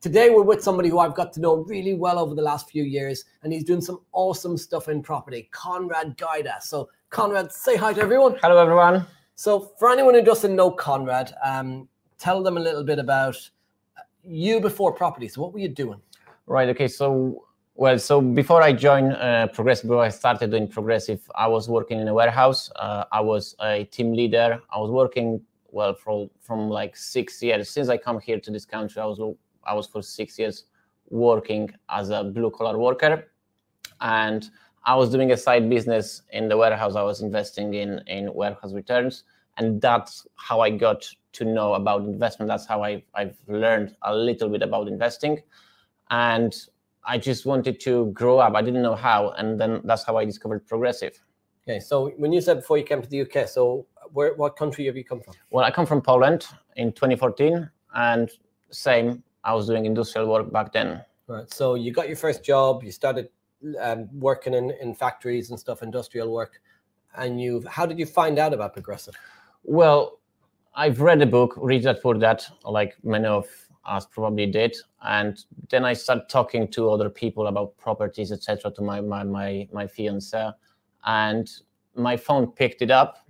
Today, we're with somebody who I've got to know really well over the last few years, and he's doing some awesome stuff in property, Conrad Gaida. So, Conrad, say hi to everyone. Hello, everyone. So, for anyone who doesn't know Conrad, um, tell them a little bit about you before property. So, what were you doing? Right. Okay. So, well, so before I joined uh, Progressive, I started doing Progressive. I was working in a warehouse. Uh, I was a team leader. I was working well from from like six years since I come here to this country. I was I was for six years working as a blue collar worker, and I was doing a side business in the warehouse. I was investing in in warehouse returns, and that's how I got to know about investment. That's how I I've learned a little bit about investing, and I just wanted to grow up. I didn't know how, and then that's how I discovered progressive. Okay, so when you said before you came to the UK, so where what country have you come from? Well, I come from Poland in 2014, and same I was doing industrial work back then. Right. So you got your first job. You started um, working in, in factories and stuff, industrial work. And you, how did you find out about progressive? Well, I've read a book, Rich Dad Poor Dad, like many of us probably did, and then I started talking to other people about properties, etc. To my my my my fiance, and my phone picked it up,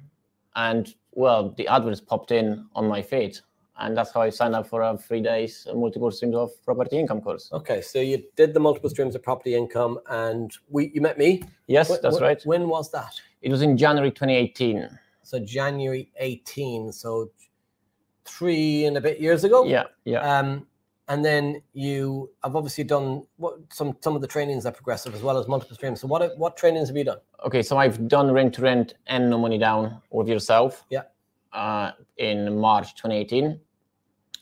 and well, the adverts popped in on my feed, and that's how I signed up for a three days multiple streams of property income course. Okay, so you did the multiple streams of property income, and we you met me. Yes, when, that's right. When was that? It was in January 2018. So January 18. So three and a bit years ago. Yeah, yeah. Um, and then you have obviously done what, some some of the trainings at Progressive as well as multiple streams. So what what trainings have you done? Okay, so I've done rent to rent and no money down with yourself. Yeah. Uh, in March 2018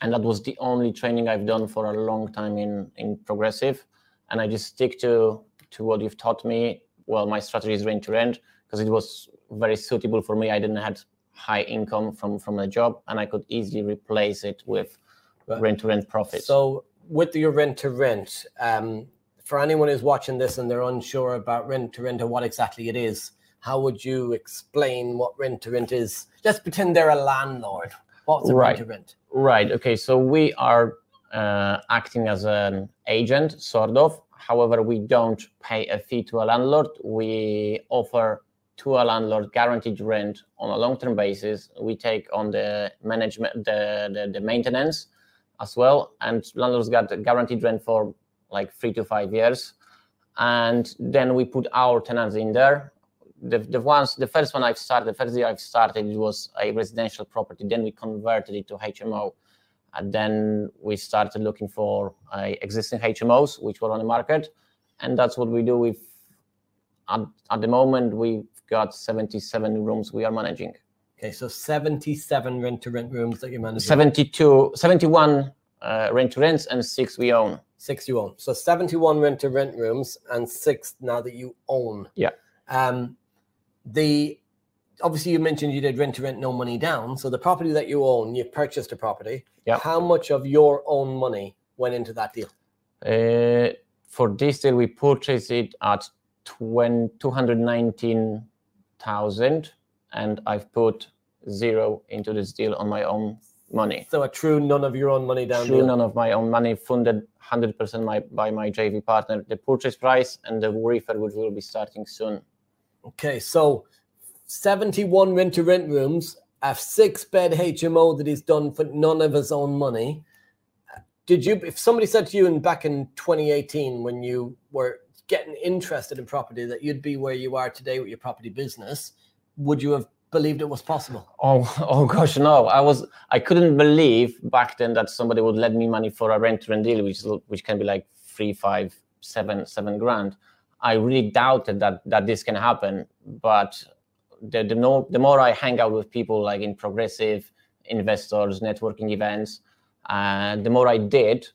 and that was the only training I've done for a long time in in progressive, and I just stick to to what you've taught me. Well, my strategy is rent to rent because it was very suitable for me. I didn't have high income from from a job, and I could easily replace it with rent to rent profit. So with your rent to rent, um, for anyone who's watching this and they're unsure about rent to rent and what exactly it is, how would you explain what rent to rent is? Just pretend they're a landlord. What's a right. to rent? Right. Okay. So we are uh, acting as an agent, sort of. However, we don't pay a fee to a landlord. We offer to a landlord guaranteed rent on a long-term basis. We take on the management, the, the, the maintenance as well, and landlords got guaranteed rent for like three to five years. And then we put our tenants in there. The, the ones, the first one I've started, the first year I've started, it was a residential property. Then we converted it to HMO and then we started looking for uh, existing HMOs which were on the market, and that's what we do. With at, at the moment we've got 77 rooms we are managing. Okay, so 77 rent to rent rooms that you manage. 72, 71 uh, rent to rents and six we own. Six you own. So 71 rent to rent rooms and six now that you own. Yeah. Um, the obviously you mentioned you did rent to rent no money down. So the property that you own you purchased a property. Yeah how much of your own money went into that deal? Uh, for this deal we purchased it at 219000 and i've put zero into this deal on my own money. So a true none of your own money down true deal. none of my own money funded 100% my, by my jv partner. The purchase price and the refurb which will be starting soon okay so 71 rent to rent rooms, a six bed HMO that he's done for none of his own money. Did you, if somebody said to you in back in 2018 when you were getting interested in property that you'd be where you are today with your property business, would you have believed it was possible? Oh, oh gosh, no. I was, I couldn't believe back then that somebody would lend me money for a rent to rent deal, which which can be like three, five, seven, seven grand. I really doubted that that this can happen, but the, the, more, the more I hang out with people like in progressive investors, networking events, and uh, the more I did,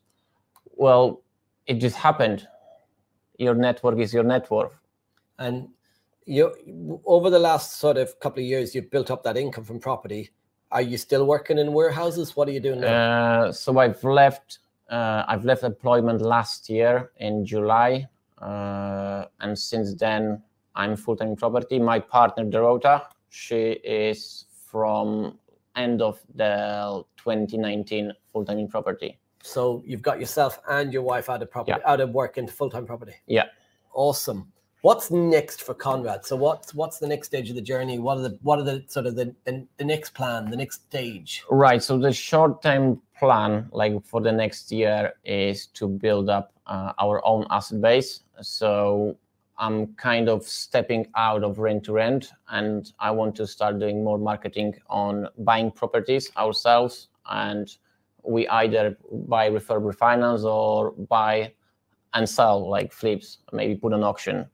well, it just happened. Your network is your net worth. And you over the last sort of couple of years, you've built up that income from property. Are you still working in warehouses? What are you doing now? Uh, so I've left. Uh, I've left employment last year in July, and since then I'm full time in property. My partner Dorota, she is from end of the 2019 full time in property. So you've got yourself and your wife out of property, Yeah. out of work into full time property. Yeah. Awesome. What's next for Conrad? So what's what's the next stage of the journey? What are the what are the sort of the the, the next plan, the next stage? Right. So the short-term plan, like for the next year, is to build up uh, our own asset base. So I'm kind of stepping out of rent to rent, and I want to start doing more marketing on buying properties ourselves. And we either buy refurb refinance or buy and sell like flips, maybe put on auction.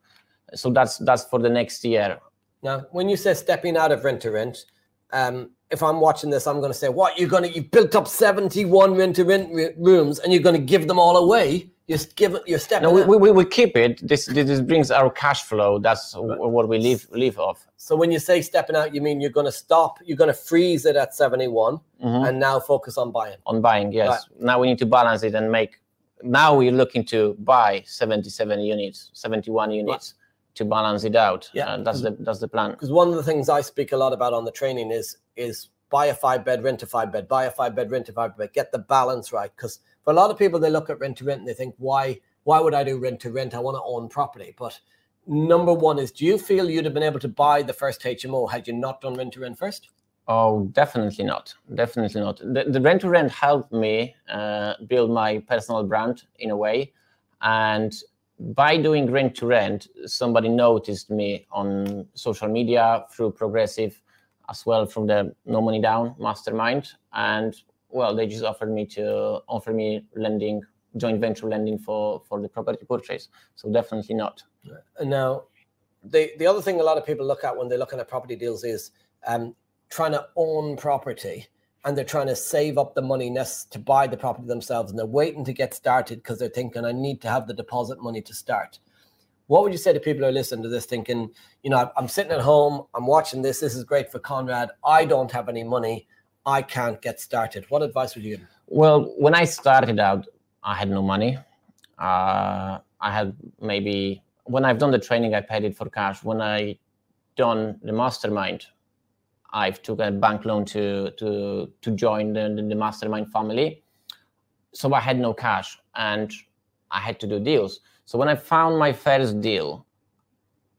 So that's that's for the next year. Now, when you say stepping out of rent to rent, um, if I'm watching this, I'm going to say, "What you're going to? You built up 71 rent to rent rooms, and you're going to give them all away? You're give it. You're stepping. No, we, out. we, we we keep it. This this brings our cash flow. That's w- what we live live off. so when you say stepping out, you mean you're going to stop? You're going to freeze it at 71, Mhm. and now focus on buying. on buying. Yes. Now we need to balance it and make. Now we're looking to buy 77 units, 71 units to balance it out. Yeah. Uh, that's the that's the plan. because one of the things I speak a lot about on the training is is buy a five bed, rent a five bed, buy a five bed, rent a five bed, get the balance right. Because for a lot of people, they look at rent to rent and they think, why why would I do rent to rent? I want to own property. But number one is, do you feel you'd have been able to buy the first HMO had you not done rent to rent first? Oh, definitely not. Definitely not. The, the rent to rent helped me uh, build my personal brand in a way. And by doing rent to rent, somebody noticed me on social media through Progressive, as well from the No Money Down mastermind. And well, they just offered me to offer me lending, joint venture lending for for the property purchase. So definitely not. And now, the the other thing a lot of people look at when they're looking at property deals is um, trying to own property, and they're trying to save up the money to buy the property themselves, and they're waiting to get started because they're thinking, I need to have the deposit money to start. What would you say to people who are listening to this, thinking, you know, I'm sitting at home, I'm watching this, this is great for Conrad, I don't have any money, I can't get started. What advice would you give? Well, when I started out, I had no money. Uh, I had maybe when I've done the training, I paid it for cash. When I done the mastermind, I've took a bank loan to to to join the, the mastermind family. So I had no cash and I had to do deals. So when I found my first deal,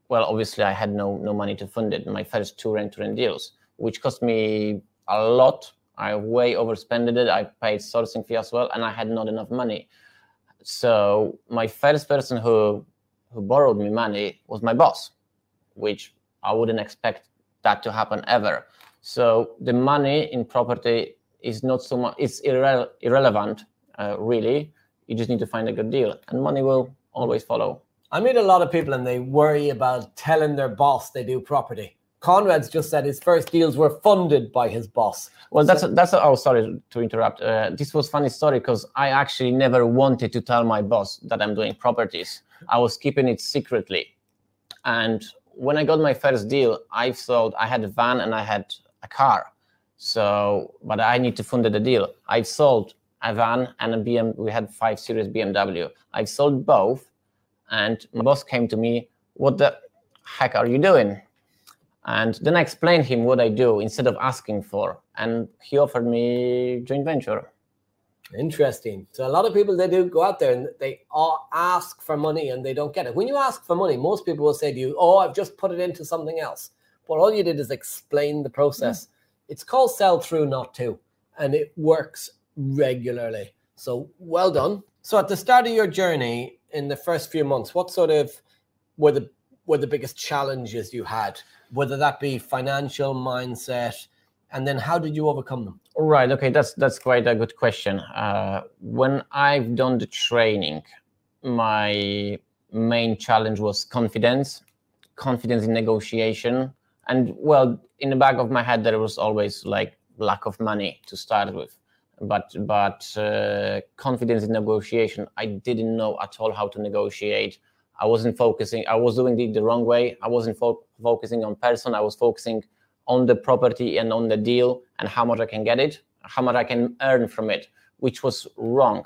well, obviously I had no no money to fund it. My first two rent to rent deals, which cost me a lot. I way overspended it. I paid sourcing fee as well, and I had not enough money. So my first person who who borrowed me money was my boss, which I wouldn't expect that to happen ever. So the money in property is not so much. It's irre- irrelevant, uh, really. You just need to find a good deal, and money will always follow. I meet a lot of people and they worry about telling their boss they do property. Conrad's just said his first deals were funded by his boss. Well, that's a, that's. oh, sorry to interrupt. Uh, this was funny story because I actually never wanted to tell my boss that I'm doing properties. I was keeping it secretly, and when I got my first deal, I sold. I had a van and I had a car. So, but I need to fund the deal. I've sold a van and a BM. We had five series BMW. I've sold both, and my boss came to me. What the heck are you doing? And then I explained him what I do instead of asking for, and he offered me joint venture. Interesting. So a lot of people they do go out there and they all ask for money and they don't get it. When you ask for money, most people will say to you, "Oh, I've just put it into something else." But all you did is explain the process. Mm. It's called sell through, not to, and it works regularly. So well done. So at the start of your journey, in the first few months, what sort of were the were the biggest challenges you had? Whether that be financial mindset, and then how did you overcome them? Right. Okay. That's that's quite a good question. Uh, when I've done the training, my main challenge was confidence, confidence in negotiation, and well, in the back of my head, there was always like lack of money to start with, but but uh, confidence in negotiation. I didn't know at all how to negotiate. I wasn't focusing. I was doing it the wrong way. I wasn't fo- focusing on person. I was focusing on the property and on the deal and how much I can get it, how much I can earn from it, which was wrong.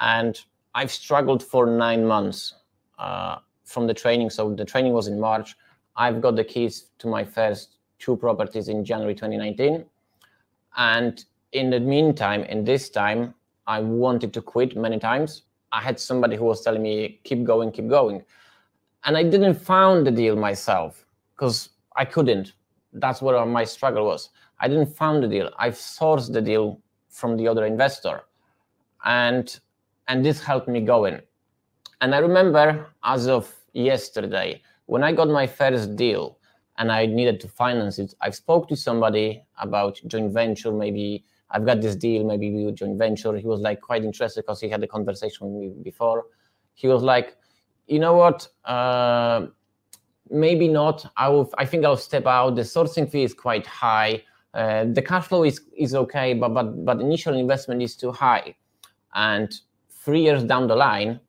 And I've struggled for nine months uh, from the training. So the training was in March. I've got the keys to my first two properties in January 2019. And in the meantime, in this time, I wanted to quit many times I had somebody who was telling me, keep going, keep going. And I didn't found the deal myself because I couldn't. That's where my struggle was. I didn't found the deal. I sourced the deal from the other investor. And and this helped me going. And I remember as of yesterday, when I got my first deal and I needed to finance it, I spoke to somebody about joint venture, maybe I've got this deal, maybe we would joint venture. He was like quite interested because he had a conversation with me before. He was like, you know what? Uh, maybe not. I will. I think I'll step out. The sourcing fee is quite high. Uh, the cash flow is is okay, but but but initial investment is too high. And three years down the line,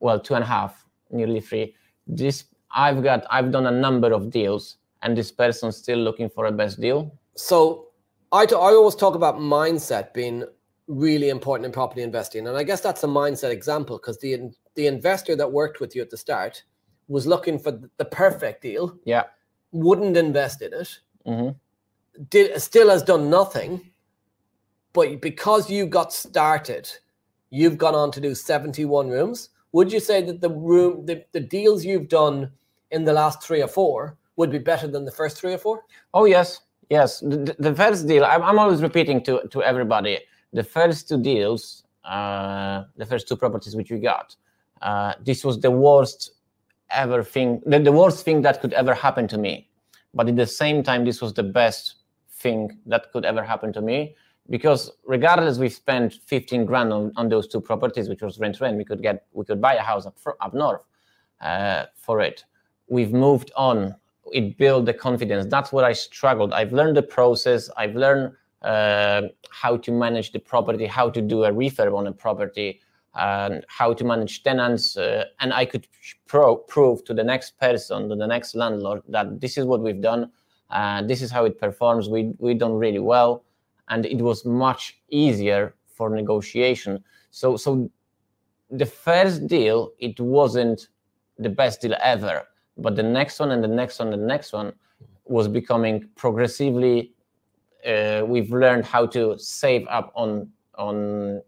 well, two and a half, nearly three. This I've got. I've done a number of deals, and this person's still looking for a best deal. So I, t- I always talk about mindset being really important in property investing. And I guess that's a mindset example because the, the investor that worked with you at the start was looking for the perfect deal. Yeah. Wouldn't invest in it. Mm-hmm. Did, still has done nothing. But because you got started, you've gone on to do 71 rooms. Would you say that the room, the, the deals you've done in the last three or four would be better than the first three or four? Oh, yes. Yes, the, the first deal, I'm, I'm always repeating to, to everybody, the first two deals, uh, the first two properties which we got, uh, this was the worst ever thing, the, the worst thing that could ever happen to me. But at the same time, this was the best thing that could ever happen to me because regardless we spent 15 grand on, on those two properties which was rent rent we could get we could buy a house up, up north uh, for it we've moved on it built the confidence. That's what I struggled. I've learned the process. I've learned uh, how to manage the property, how to do a refurb on a property, and how to manage tenants. Uh, and I could pro- prove to the next person, to the next landlord, that this is what we've done. Uh, this is how it performs. We we done really well, and it was much easier for negotiation. So so the first deal, it wasn't the best deal ever but the next one and the next one and the next one was becoming progressively uh, we've learned how to save up on on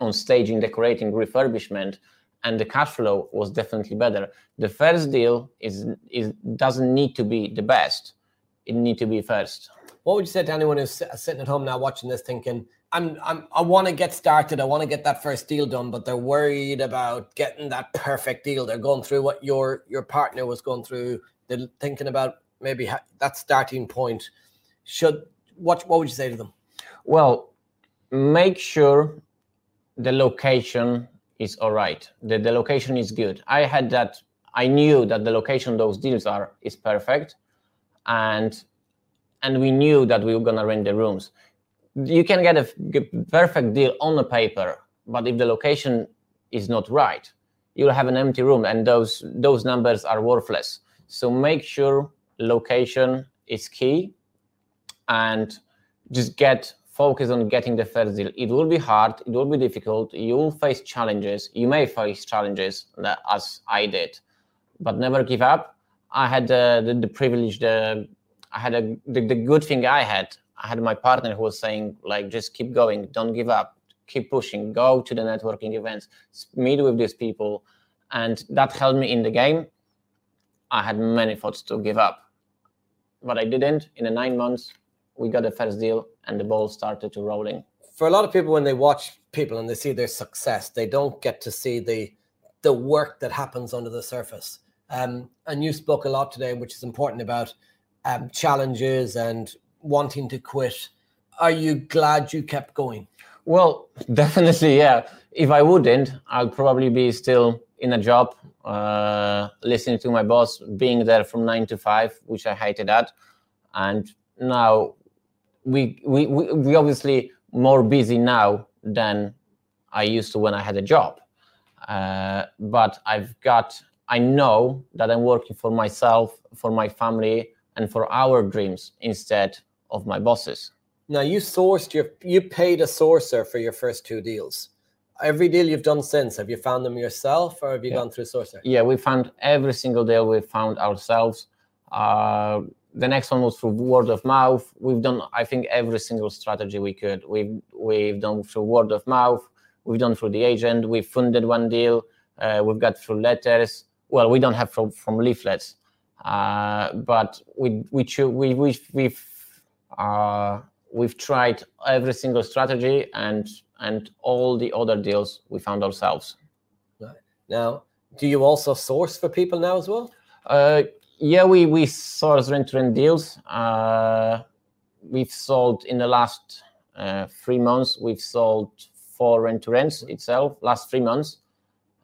on staging decorating refurbishment and the cash flow was definitely better. The first deal is is doesn't need to be the best. It need to be first. What would you say to anyone who's sitting at home now watching this thinking I'm, I'm I want to get started. I want to get that first deal done, but they're worried about getting that perfect deal. They're going through what your your partner was going through. They're thinking about maybe ha- that starting point. Should what what would you say to them? Well, make sure the location is all right. The the location is good. I had that. I knew that the location those deals are is perfect, and and we knew that we were gonna rent the rooms you can get a perfect deal on the paper, but if the location is not right, you'll have an empty room, and those those numbers are worthless. So make sure location is key, and just get focused on getting the first deal. It will be hard. It will be difficult. You will face challenges. You may face challenges as I did, but never give up. I had the, the, the privilege, the I had a the, the good thing I had I had my partner who was saying like, just keep going, don't give up, keep pushing, go to the networking events, meet with these people, and that helped me in the game. I had many thoughts to give up, but I didn't. In the nine months, we got the first deal, and the ball started to rolling. For a lot of people, when they watch people and they see their success, they don't get to see the the work that happens under the surface. Um, and you spoke a lot today, which is important about um, challenges and wanting to quit. Are you glad you kept going? Well, definitely, yeah. If I wouldn't, I'd probably be still in a job, uh, listening to my boss, being there from nine to five, which I hated that. And now we we we, we obviously more busy now than I used to when I had a job. Uh, but I've got I know that I'm working for myself, for my family, and for our dreams instead of my bosses. Now you sourced your you paid a sourcer for your first two deals. Every deal you've done since, have you found them yourself or have you Yeah. gone through sourcer? Yeah, we found every single deal we found ourselves. Uh, the next one was through word of mouth. We've done, I think, every single strategy we could. We've we've done through word of mouth. We've done through the agent. We've funded one deal. Uh, we've got through letters. Well, we don't have from from leaflets, uh, but we we cho- we we we've uh, we've tried every single strategy and and all the other deals we found ourselves. Right. Now, do you also source for people now as well? Uh, yeah, we we source rent to rent deals. Uh, we've sold in the last uh, three months. We've sold four rent to rents itself last three months,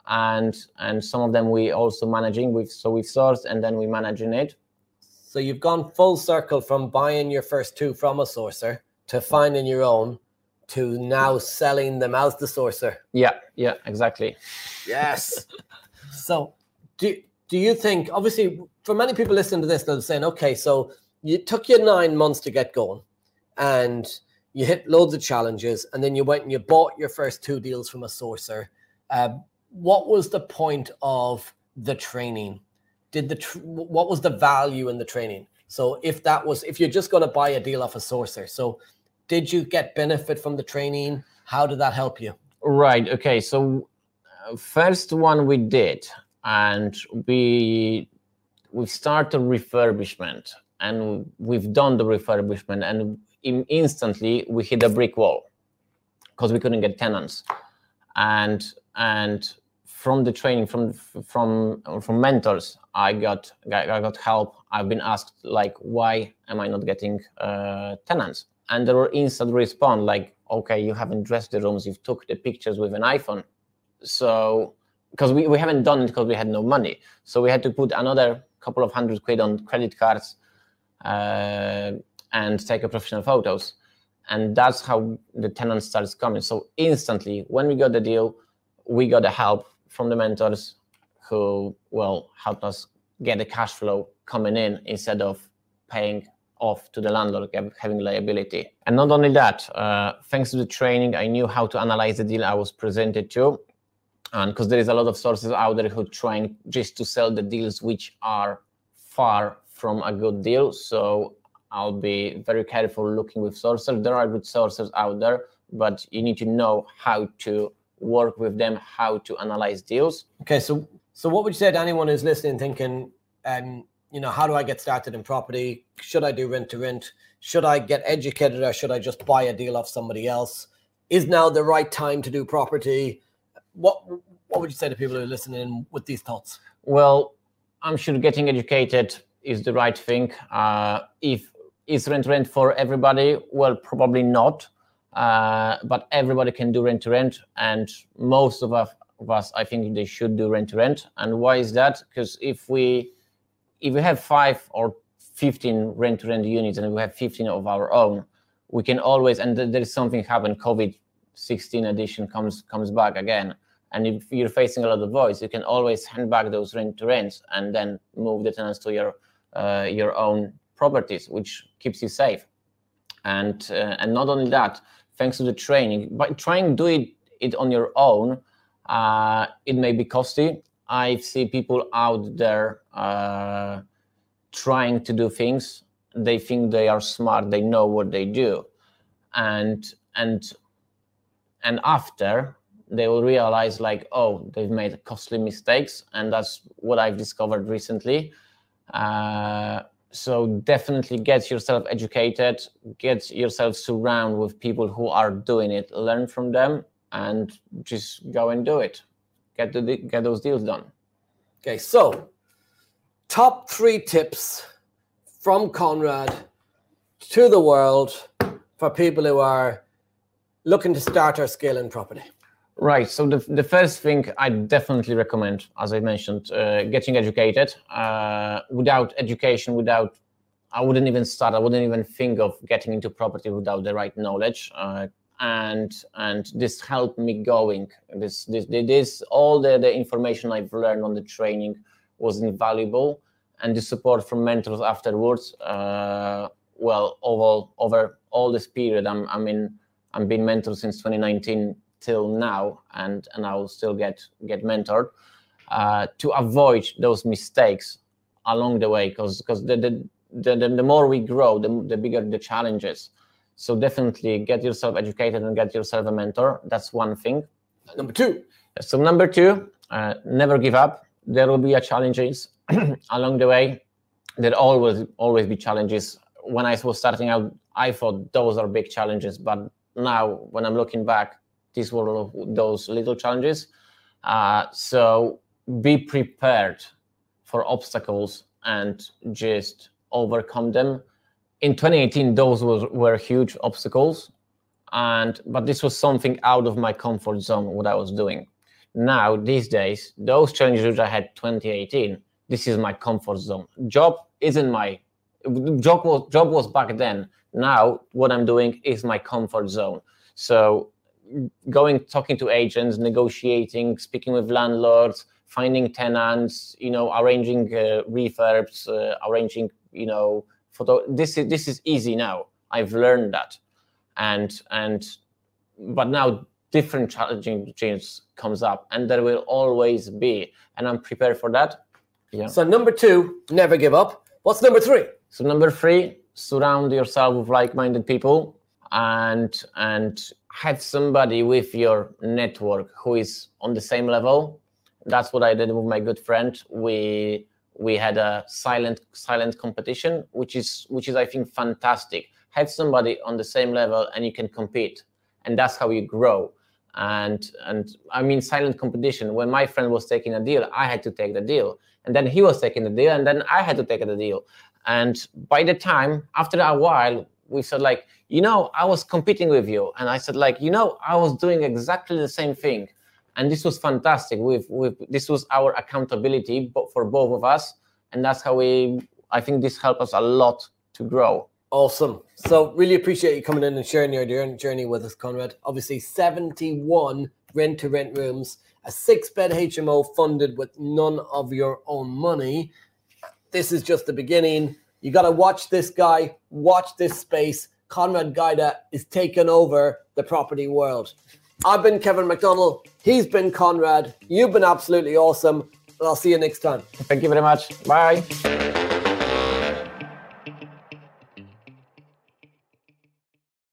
and and some of them we also managing. We've so we've sourced and then we managing it. So you've gone full circle from buying your first two from a sourcer to finding your own to now selling them as the sourcer. Yeah, yeah, exactly. Yes. so do do you think obviously for many people listening to this, they're saying, okay, so you took you nine months to get going and you hit loads of challenges and then you went and you bought your first two deals from a sourcer. Um, what was the point of the training? Did the what was the value in the training? So if that was if you're just going to buy a deal off a sourcer, so did you get benefit from the training? How did that help you? Right. Okay. So uh, first one we did, and we we started refurbishment, and we've done the refurbishment, and in, instantly we hit a brick wall because we couldn't get tenants, and and from the training from from from mentors, I got I got help. I've been asked like, why am I not getting uh, tenants? And there were instant response like, okay, you haven't dressed the rooms, you've took the pictures with an iPhone. So because we, we haven't done it because we had no money. So we had to put another couple of hundred quid on credit cards uh, and take a professional photos. And that's how the tenant starts coming. So instantly, when we got the deal, we got the help from the mentors who will help us get the cash flow coming in instead of paying off to the landlord having liability. And not only that, uh, thanks to the training, I knew how to analyze the deal I was presented to. And because there is a lot of sources out there who trying just to sell the deals which are far from a good deal. So I'll be very careful looking with sources. There are good sources out there, but you need to know how to work with them, how to analyze deals. Okay, so so what would you say to anyone who's listening, thinking, um, you know, how do I get started in property? Should I do rent to rent? Should I get educated, or should I just buy a deal off somebody else? Is now the right time to do property? What what would you say to people who are listening with these thoughts? Well, I'm sure getting educated is the right thing. Uh, if is rent rent for everybody? Well, probably not. Uh, but everybody can do rent to rent, and most of us, of us, I think they should do rent to rent. And why is that? Because if we if we have five or fifteen rent to rent units, and we have fifteen of our own, we can always. And th- there is something happened. COVID 16 edition comes comes back again. And if you're facing a lot of voids, you can always hand back those rent to rents and then move the tenants to your uh, your own properties, which keeps you safe. And uh, and not only that, thanks to the training, by trying to do it, it on your own, uh, it may be costly. I see people out there uh, trying to do things. They think they are smart. They know what they do, and and and after they will realize like oh they've made costly mistakes and that's what i've discovered recently uh, so definitely get yourself educated get yourself surround with people who are doing it. Learn from them and just go and do it. Get the get those deals done. Okay, so top three tips from Conrad to the world for people who are looking to start or scale in property. Right. So the, the first thing I definitely recommend, as I mentioned, uh, getting educated. Uh, without education, without, I wouldn't even start. I wouldn't even think of getting into property without the right knowledge. Uh, and and this helped me going. This this this all the, the information I've learned on the training was invaluable, and the support from mentors afterwards. Uh, well, over over all this period, I'm I'm in I'm being mentored since 2019 till now, and and I will still get get mentored uh, to avoid those mistakes along the way, because because the, the the, the, the more we grow, the, the bigger the challenges. So definitely get yourself educated and get yourself a mentor. That's one thing. Number two. So number two, uh, never give up. There will be a challenges along the way. There always always be challenges. When I was starting out, I thought those are big challenges, but now when I'm looking back, these were those little challenges. Uh, so be prepared for obstacles and just overcome them. In 2018, those were huge obstacles, and but this was something out of my comfort zone. What I was doing now these days, those challenges which I had 2018, this is my comfort zone. Job isn't my job was job was back then. Now what I'm doing is my comfort zone. So going talking to agents, negotiating, speaking with landlords, finding tenants, you know, arranging uh, refurbs, uh, arranging you know photo this is this is easy now. I've learned that. And and but now different challenging changes comes up and there will always be and i'm prepared for that. Yeah. So number two never give up. What's number three? So number three surround yourself with like-minded people and and have somebody with your network who is on the same level. That's what i did with my good friend. We we had a silent silent competition which is which is i think fantastic. Have somebody on the same level and you can compete. And that's how you grow. And and i mean silent competition. When my friend was taking a deal i had to take the deal. And then he was taking the deal and then i had to take the deal. And by the time after a while we said like you know i was competing with you. And i said like you know i was doing exactly the same thing. And this was fantastic. With with this was our accountability for both of us. And that's how we i think this helped us a lot to grow. Awesome. So really appreciate you coming in and sharing your journey with us conrad. Obviously 71 rent to rent rooms a six bed hmo funded with none of your own money. This is just the beginning you got to watch this guy watch this space conrad gaida is taking over the property world I've been Kevin McDonnell. He's been Conrad. You've been absolutely awesome. And I'll see you next time. Thank you very much. Bye.